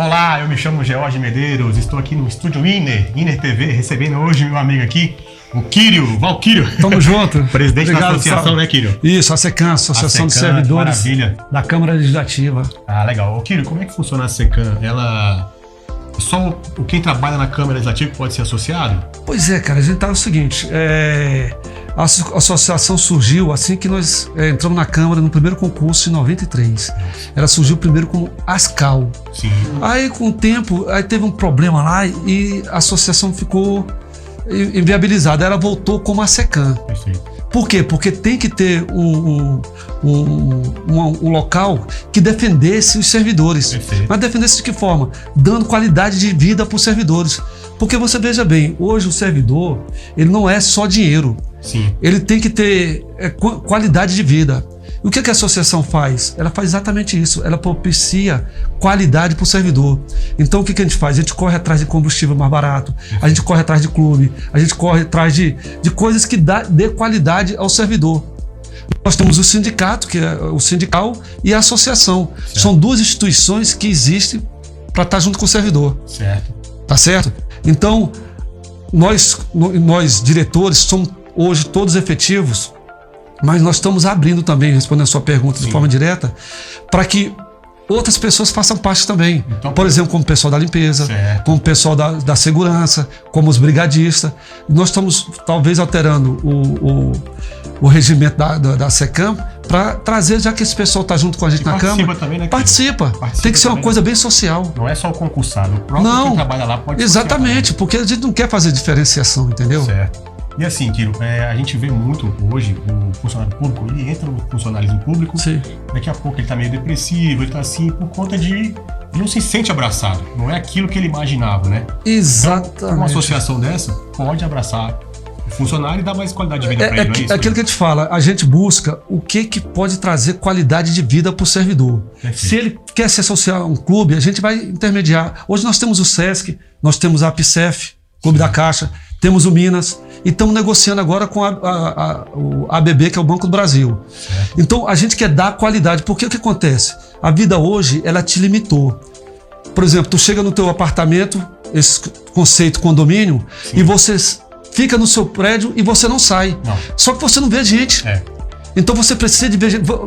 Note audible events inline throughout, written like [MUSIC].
Olá, eu me chamo George Medeiros, estou aqui no estúdio Iner, Iner TV, recebendo hoje meu amigo aqui, o Kírio, Valquírio. Tamo junto. [LAUGHS] Presidente Obrigado, da associação, Sal. né, Kírio? Isso, a SECAM, Associação de SECAM, Servidores maravilha. da Câmara Legislativa. Ah, legal. Ô, Kírio, como é que funciona a SECAM? Ela. Só o quem trabalha na Câmara Legislativa pode ser associado? Pois é, cara, a gente tá no seguinte, é, a asso- a associação surgiu assim que nós é, entramos na Câmara no primeiro concurso em 93. Ela surgiu primeiro como ASCAL. Sim. Aí com o tempo, aí teve um problema lá e a associação ficou inviabilizada. Ela voltou como a SECAM. Perfeito. Por quê? Porque tem que ter um, um, um- um- um local que defendesse os servidores. Perfeito. Mas defendesse de que forma? Dando qualidade de vida para os servidores. Porque você veja bem, hoje o servidor, ele não é só dinheiro. Sim. Ele tem que ter é, qua- qualidade de vida. E o que, que a associação faz? Ela faz exatamente isso. Ela propicia qualidade para o servidor. Então o que, que a gente faz? A gente corre atrás de combustível mais barato, a gente corre atrás de clube, a gente corre atrás de, de coisas que dá, dê qualidade ao servidor. Nós temos o sindicato, que é o sindical, e a associação. São duas instituições que existem para estar junto com o servidor. Certo. Tá certo? Então, nós, nós diretores, somos hoje todos efetivos, mas nós estamos abrindo também, respondendo a sua pergunta Sim. de forma direta, para que outras pessoas façam parte também. Então- Por exemplo, como o pessoal da limpeza, Certo. como o pessoal da, da segurança, como os brigadistas. Nós estamos talvez alterando o, o, o regimento da, da, da SECAM para trazer, já que esse pessoal está junto com a gente E na participa Câmara, também, né, participa. Participa Tem que ser uma também. coisa bem social. Não é só o concursado, o próprio Não, quem trabalha lá pode Exatamente, porque a gente não quer fazer diferenciação, entendeu? Certo. E assim, Kiro, é, a gente vê muito hoje o funcionário público, ele entra no funcionalismo público, Sim. daqui a pouco ele tá meio depressivo, ele tá assim, por conta de. Ele não se sente abraçado. Não é aquilo que ele imaginava, né? Então, uma Exatamente. associação dessa pode abraçar o funcionário e dar mais qualidade de vida É, pra é, ele, é isso? aquilo que a gente fala, a gente busca o que, que pode trazer qualidade de vida para o servidor. Perfeito. Se ele quer se associar a um clube, a gente vai intermediar. Hoje nós temos o SESC, nós temos a APCEF, Clube da Caixa, temos o Minas, e estamos negociando agora com a, a- a- o ABB, que é o Banco do Brasil. Então a gente quer dar qualidade, porque o que acontece? A vida hoje, ela te limitou. Por exemplo, tu chega no teu apartamento, esse conceito condomínio, e você fica no seu prédio e você não sai. Não. Só que você não vê gente. É. Então você precisa de.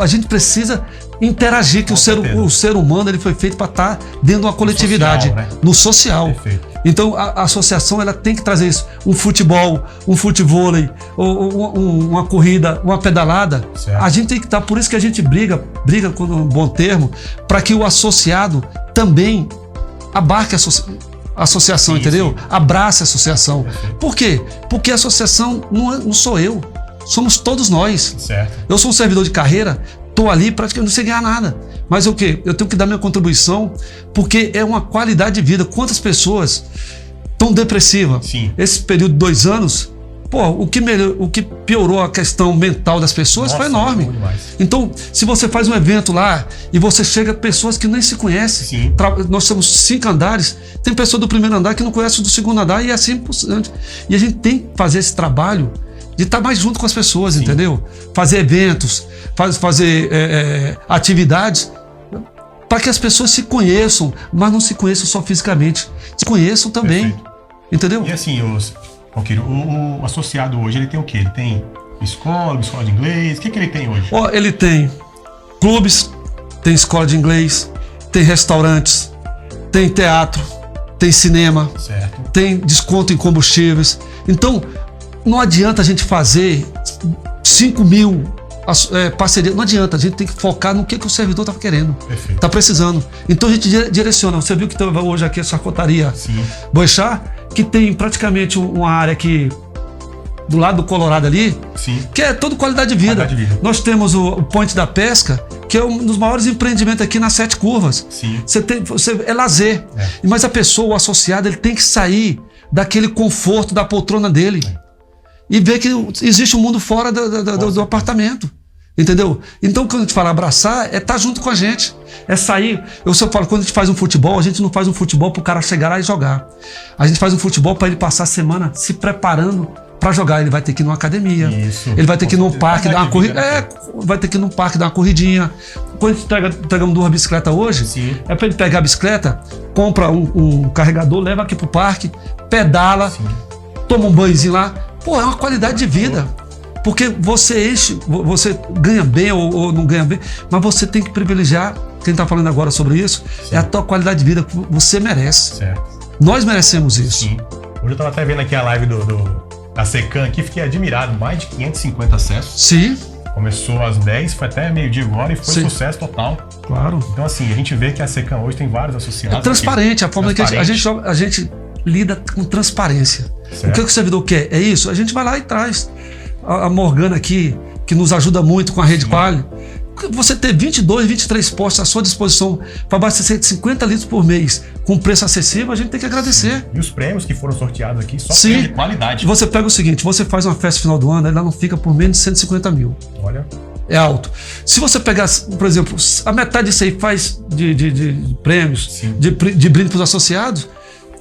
A gente precisa interagir, que o ser, o ser humano ele foi feito para estar dentro de uma coletividade, social, né? no social. Então a, a associação ela tem que trazer isso. Um futebol, um futevôlei, ou um- uma corrida, uma pedalada. Certo. A gente tem que estar. Por isso que a gente briga, briga com um bom termo, para que o associado também abarque a associa- a associação, Sim, entendeu? sim. Abrace a associação. Perfeito. Por quê? Porque a associação não, é- não sou eu, somos todos nós. Certo. Eu sou um servidor de carreira, tô ali praticamente não sei ganhar nada. Mas o quê? Eu tenho que dar minha contribuição porque é uma qualidade de vida. Quantas pessoas estão depressivas? Sim. Esse período de dois anos, pô, o que, melhor, o que piorou a questão mental das pessoas foi Nossa, enorme. bom demais. Então, se você faz um evento lá e você chega a pessoas que nem se conhecem, nós temos cinco andares, tem pessoa do primeiro andar que não conhece o do segundo andar e assim por diante. E a gente tem que fazer esse trabalho de estar mais junto com as pessoas, Sim. entendeu? Fazer eventos, faz- fazer é, é, atividades para que as pessoas se conheçam, mas não se conheçam só fisicamente, se conheçam também, Perfeito. entendeu? E assim, os, o, o associado hoje, ele tem o quê? Ele tem escola, escola de inglês? O que, que ele tem hoje? Ó, ele tem clubes, tem escola de inglês, tem restaurantes, tem teatro, tem cinema, Certo. tem desconto em combustíveis. Então, não adianta a gente fazer 5 mil é, parcerias. Não adianta, a gente tem que focar no que, que o servidor está querendo, está precisando. Então a gente dire- direciona. Você viu que tem hoje aqui a Sim. Boixá, que tem praticamente um- uma área que do lado do Colorado ali, Sim. que é toda qualidade de vida. Qualidade de vida. Nós temos o, o Ponte da Pesca, que é um dos maiores empreendimentos aqui nas Sete Curvas. Sim. Você tem, você, é lazer. É. Mas a pessoa, o associado, ele tem que sair daquele conforto da poltrona dele e ver que existe um mundo fora do, do- do- apartamento. Entendeu? Então, quando a gente fala abraçar, é estar junto com a gente. É sair. Eu sempre falo, quando a gente faz um futebol, a gente não faz um futebol para o cara chegar lá e jogar. A gente faz um futebol para ele passar a semana se preparando para jogar ele vai ter que ir numa academia. Isso. Ele vai ter que ir num parque dar uma corrida. É, vai ter que ir num parque dar uma corridinha. Quando a gente pega, pegamos duas bicicletas hoje, Sim. é para ele pegar a bicicleta, compra um, um carregador, leva aqui pro parque, pedala, Sim. toma um banhozinho lá. Pô, é uma qualidade de vida. Porque você enche, vo- você ganha bem ou, ou não ganha bem, mas você tem que privilegiar, quem está falando agora sobre isso, é a tua qualidade de vida que você merece. Certo. Nós merecemos isso. Sim. Hoje eu tava até vendo aqui a live do, do- da Secan aqui, fiquei admirado. Mais de 550 acessos. Sim, Começou às 10, foi até meio-dia agora e foi Sim. sucesso total. claro. Então, assim, a gente vê que a Secan hoje tem vários associados. É transparente, a forma que a gente, a Transparente. gente, a gente lida com transparência. Certo. O que, que o servidor quer? É isso? A gente vai lá e traz. A, a Morgana aqui, que nos ajuda muito com a rede Sim. Quali. Você ter 22, 23 postos à sua disposição para abastecer 50 litros por mês com preço acessível, a gente tem que agradecer. E os prêmios que foram sorteados aqui, só Sim. de qualidade. Você pega o seguinte: você faz uma festa final do ano, ela não fica por menos de 150 mil. Olha, É alto. Se você pegar, por exemplo, a metade disso aí faz de, de- de prêmios, Sim. de, de brinde para os associados,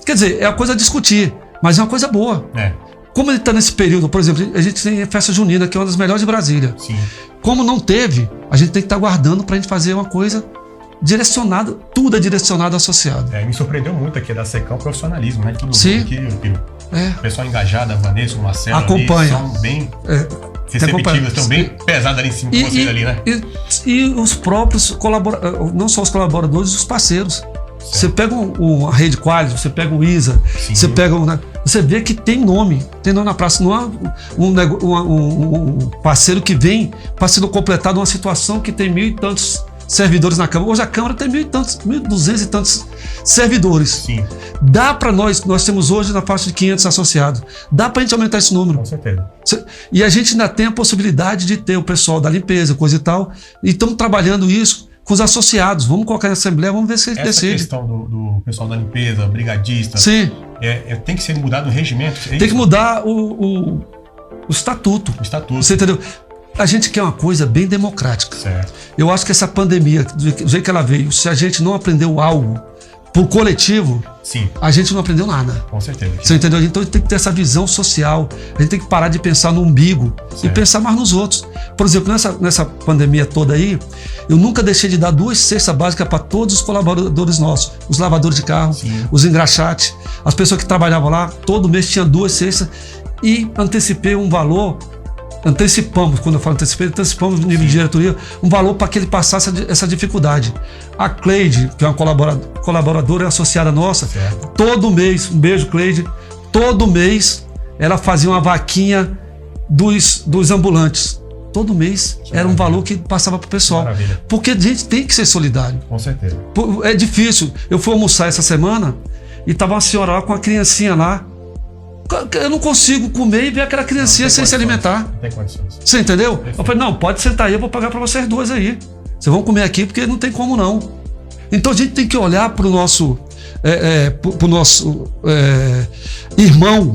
quer dizer, é uma coisa a discutir, mas é uma coisa boa. é, Como ele está nesse período, por exemplo, a gente tem a festa junina, que é uma das melhores de Brasília. sim. Como não teve, a gente tem que estar guardando para a gente fazer uma coisa direcionada, tudo é direcionado associado. É, me surpreendeu muito aqui da Secan o profissionalismo, né? Tudo Sim. aqui, o É, pessoal engajado, a Vanessa, o Marcelo, Acompanha. Ali, são bem é. receptivos, estão bem pesados ali em cima com vocês ali, né? e- e os próprios colaboradores, não só os colaboradores, os parceiros. Você pega um- a rede Qualis, você pega o ISA, Sim. você pega um, né, você vê que tem nome, tem nome na praça. Não há um, um- um- parceiro que vem para ser completado uma situação que tem mil e tantos servidores na Câmara. Hoje a Câmara tem mil e tantos, mil e duzentos e tantos servidores. Sim, Dá para nós, nós temos hoje na faixa de 500 associados. Dá para a gente aumentar esse número. com certeza. E a gente ainda tem a possibilidade de ter o pessoal da limpeza, coisa e tal. E estamos trabalhando isso com os associados. Vamos colocar na Assembleia, vamos ver se eles Essa decidem. questão do, do pessoal da limpeza, brigadista, Sim, é, é- tem que ser mudado o regimento. é tem que isso? mudar o, o, o estatuto. o estatuto. Você entendeu? A gente quer uma coisa bem democrática. Certo. Eu acho que essa pandemia, do jeito que ela veio, se a gente não aprendeu algo por coletivo, Sim, a gente não aprendeu nada. com certeza. Você entendeu? Então a gente tem que ter essa visão social. A gente tem que parar de pensar no umbigo e Certo. pensar mais nos outros. Por exemplo, nessa, nessa pandemia toda aí, eu nunca deixei de dar duas cestas básicas para todos os colaboradores nossos. Os lavadores de carro, Sim. os engraxates, as pessoas que trabalhavam lá, todo mês tinha duas cestas e antecipei um valor. Antecipamos, quando eu falo antecipei, antecipamos no nível de diretoria, um valor para que ele passasse essa- dificuldade. A Cleide, que é uma colabora- colaboradora associada nossa, Certo. todo mês, um beijo, Cleide, todo mês ela fazia uma vaquinha dos, dos ambulantes. Todo mês era um maravilha. valor que passava para o pessoal. Porque a gente tem que ser solidário. Com certeza. É difícil. Eu fui almoçar essa semana e tava uma senhora lá com uma criancinha lá. Eu não consigo comer e ver aquela criancinha sem se alimentar. Não tem condições. Você entendeu? Eu falei, não, pode sentar aí, eu vou pagar para vocês duas aí. Vocês vão comer aqui porque não tem como não. Então a gente tem que olhar para o nosso, é, é, pro- nosso é, irmão,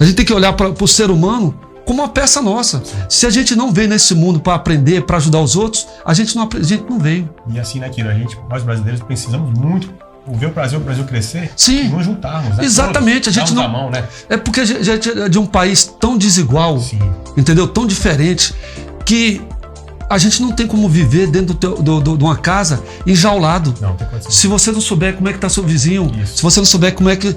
a gente tem que olhar para o ser humano como uma peça nossa. Se a gente não veio nesse mundo para aprender, para ajudar os outros, a gente não, a gente não veio. E assim, né, Kiro? A gente, nós brasileiros, precisamos muito ver o Brasil, o Brasil crescer Sim. nos juntarmos, né? Exatamente, Todos, a gente não- a mão, né? É porque a gente é de um país tão desigual, Sim. entendeu? Tão diferente, que a gente não tem como viver dentro do teu- do- do- de uma casa enjaulado. Não, tem. Se você não souber como é que tá seu vizinho, Isso. se você não souber como é que.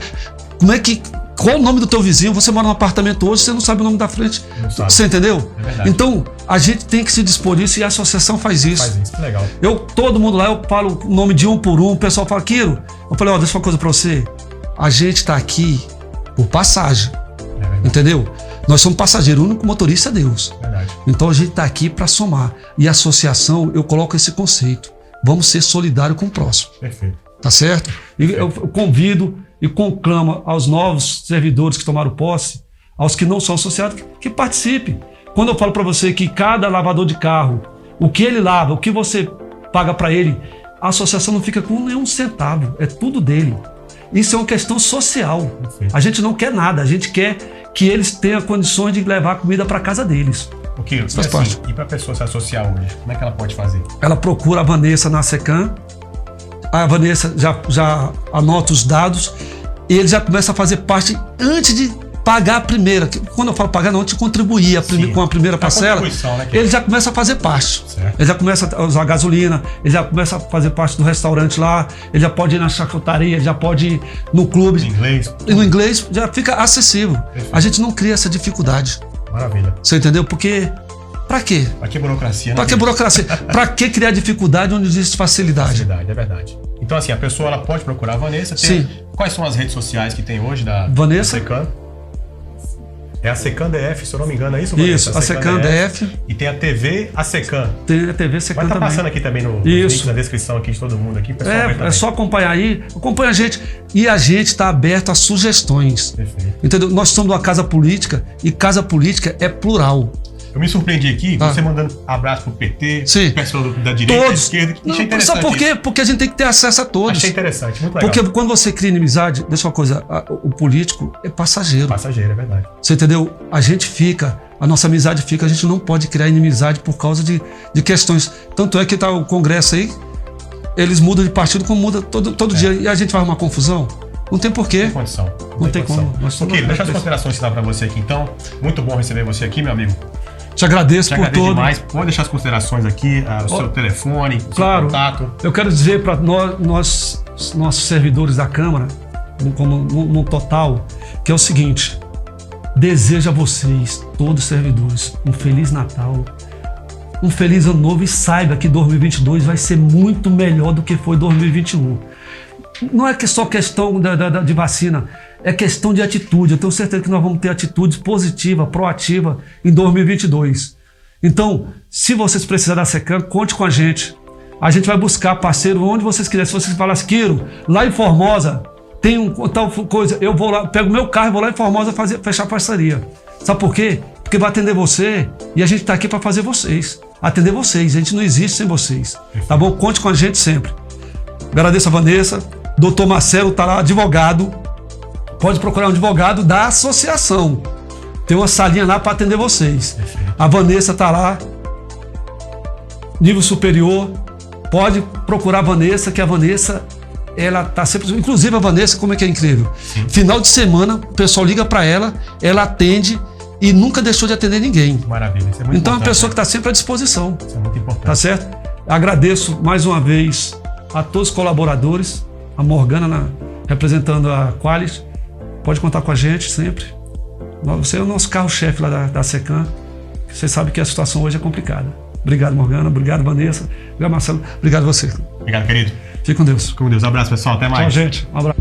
Como é que. Qual o nome do teu vizinho? Você mora num apartamento hoje, você não sabe o nome da frente. Você entendeu? É. Então, a gente tem que se dispor isso e a associação faz isso. Faz isso, que legal. Eu, todo mundo lá, eu falo o nome de um por um, o pessoal fala, Quiro, eu falei, ó, deixa uma coisa pra você. A gente tá aqui por passagem, É entendeu? Nós somos passageiros, o único motorista é Deus. verdade. Então a gente tá aqui para somar. E a associação, eu coloco esse conceito. Vamos ser solidários com o próximo. Perfeito. Tá certo? E eu convido e conclamo aos novos servidores que tomaram posse, aos que não são associados, que, que participem. Quando eu falo para você que cada lavador de carro, o que ele lava, o que você paga para ele, a associação não fica com nenhum centavo, é tudo dele. Isso é uma questão social. A gente não quer nada, a gente quer que eles tenham condições de levar comida para casa deles. O Kiro, e, Faz assim, parte. e pra pessoa se associar hoje, como é que ela pode fazer? ela procura a Vanessa na SECAM, a Vanessa já, já anota os dados e ele já começa a fazer parte antes de pagar a primeira. Quando eu falo pagar, não, te contribuir a prime- com a primeira A parcela, contribuição, né, ele já começa a fazer parte. Certo. Ele já começa a usar gasolina, ele já começa a fazer parte do restaurante lá, ele já pode ir na chacutaria, ele já pode ir no clube. Em inglês. E no inglês já fica acessível. A gente não cria essa dificuldade. Maravilha. Você entendeu? Porque. Pra quê? Pra que burocracia, né? Pra que burocracia? [LAUGHS] pra que criar dificuldade onde existe facilidade? Facilidade, é verdade. Então, assim, a pessoa ela pode procurar a Vanessa. Tem, Sim. Quais são as redes sociais que tem hoje da Vanessa? da Secan? É a Secan DF, se eu não me engano, é isso, Isso, a Secan DF. E tem a TV A Secan. Tem a TV Vai Secan estar também. passando aqui também no link na descrição aqui de todo mundo aqui. vai É, é só acompanhar aí. Acompanha a gente. E a gente está aberto a sugestões. Perfeito. Entendeu? Nós somos uma casa política e casa política é plural. Eu me surpreendi aqui, Ah. você mandando abraço pro PT, Sim. pessoal da direita, da Todos. esquerda. Não, Achei interessante. sabe por quê? Porque a gente tem que ter acesso a todos. Achei interessante, muito legal. Porque quando você cria inimizade, deixa uma coisa, a- o político é passageiro. Passageiro, é verdade. Você entendeu? A gente fica, a nossa amizade fica, a gente não pode criar inimizade por causa de, de questões. Tanto é que tá o Congresso aí, eles mudam de partido como muda todo, todo dia. E a gente faz uma confusão? Não tem porquê. Tem condição. Não tem como. Nós somos Ok, deixa as considerações final pra você aqui, então. Muito bom receber você aqui, meu amigo. Te agradeço Te por agradeço tudo. demais. Pode deixar as considerações aqui, ah, o seu telefone, o seu Claro. contato. Eu quero dizer para nós, nós, nossos servidores da Câmara, no- como no, no total, que é o seguinte: desejo a vocês, todos os servidores, um feliz Natal, um feliz ano novo e saiba que 2022 vai ser muito melhor do que foi 2021. Não é que só questão da, da- da- de vacina, é questão de atitude. Eu tenho certeza que nós vamos ter atitudes positiva, proativa em 2022. Então, se vocês precisarem da Secan, conte com a gente. A gente vai buscar parceiro onde vocês quiserem. Se vocês falarem, Quiro, lá em Formosa tem um tal coisa, eu vou lá, pego meu carro e vou lá em Formosa fazer, fechar parceria. Sabe por quê? Porque vai atender você e a gente está aqui para fazer vocês. Atender vocês. A gente não existe sem vocês. Tá bom? Conte com a gente sempre. Agradeço a Vanessa. Doutor Marcelo está lá, advogado. Pode procurar um advogado da associação. Tem uma salinha lá para atender vocês. A Vanessa está lá, nível superior. Pode procurar a Vanessa, que a Vanessa, ela tá sempre. Inclusive a Vanessa, como é que é incrível? Final de semana, o pessoal liga para ela, ela atende e nunca deixou de atender ninguém. Maravilha. Isso é muito Então é uma pessoa que né? está sempre à disposição. Isso é muito importante. Tá certo? Agradeço mais uma vez a todos os colaboradores, a Morgana na- representando a Qualis. Pode contar com a gente sempre. Você é o nosso carro-chefe lá da, da Secan. Você sabe que a situação hoje é complicada. Obrigado, Morgana. Obrigado, Vanessa. Obrigado, Marcelo. Obrigado você. Obrigado, querido. Fique com Deus. Com Deus. Abraço, pessoal. Até mais. Tchau, gente. Um abraço.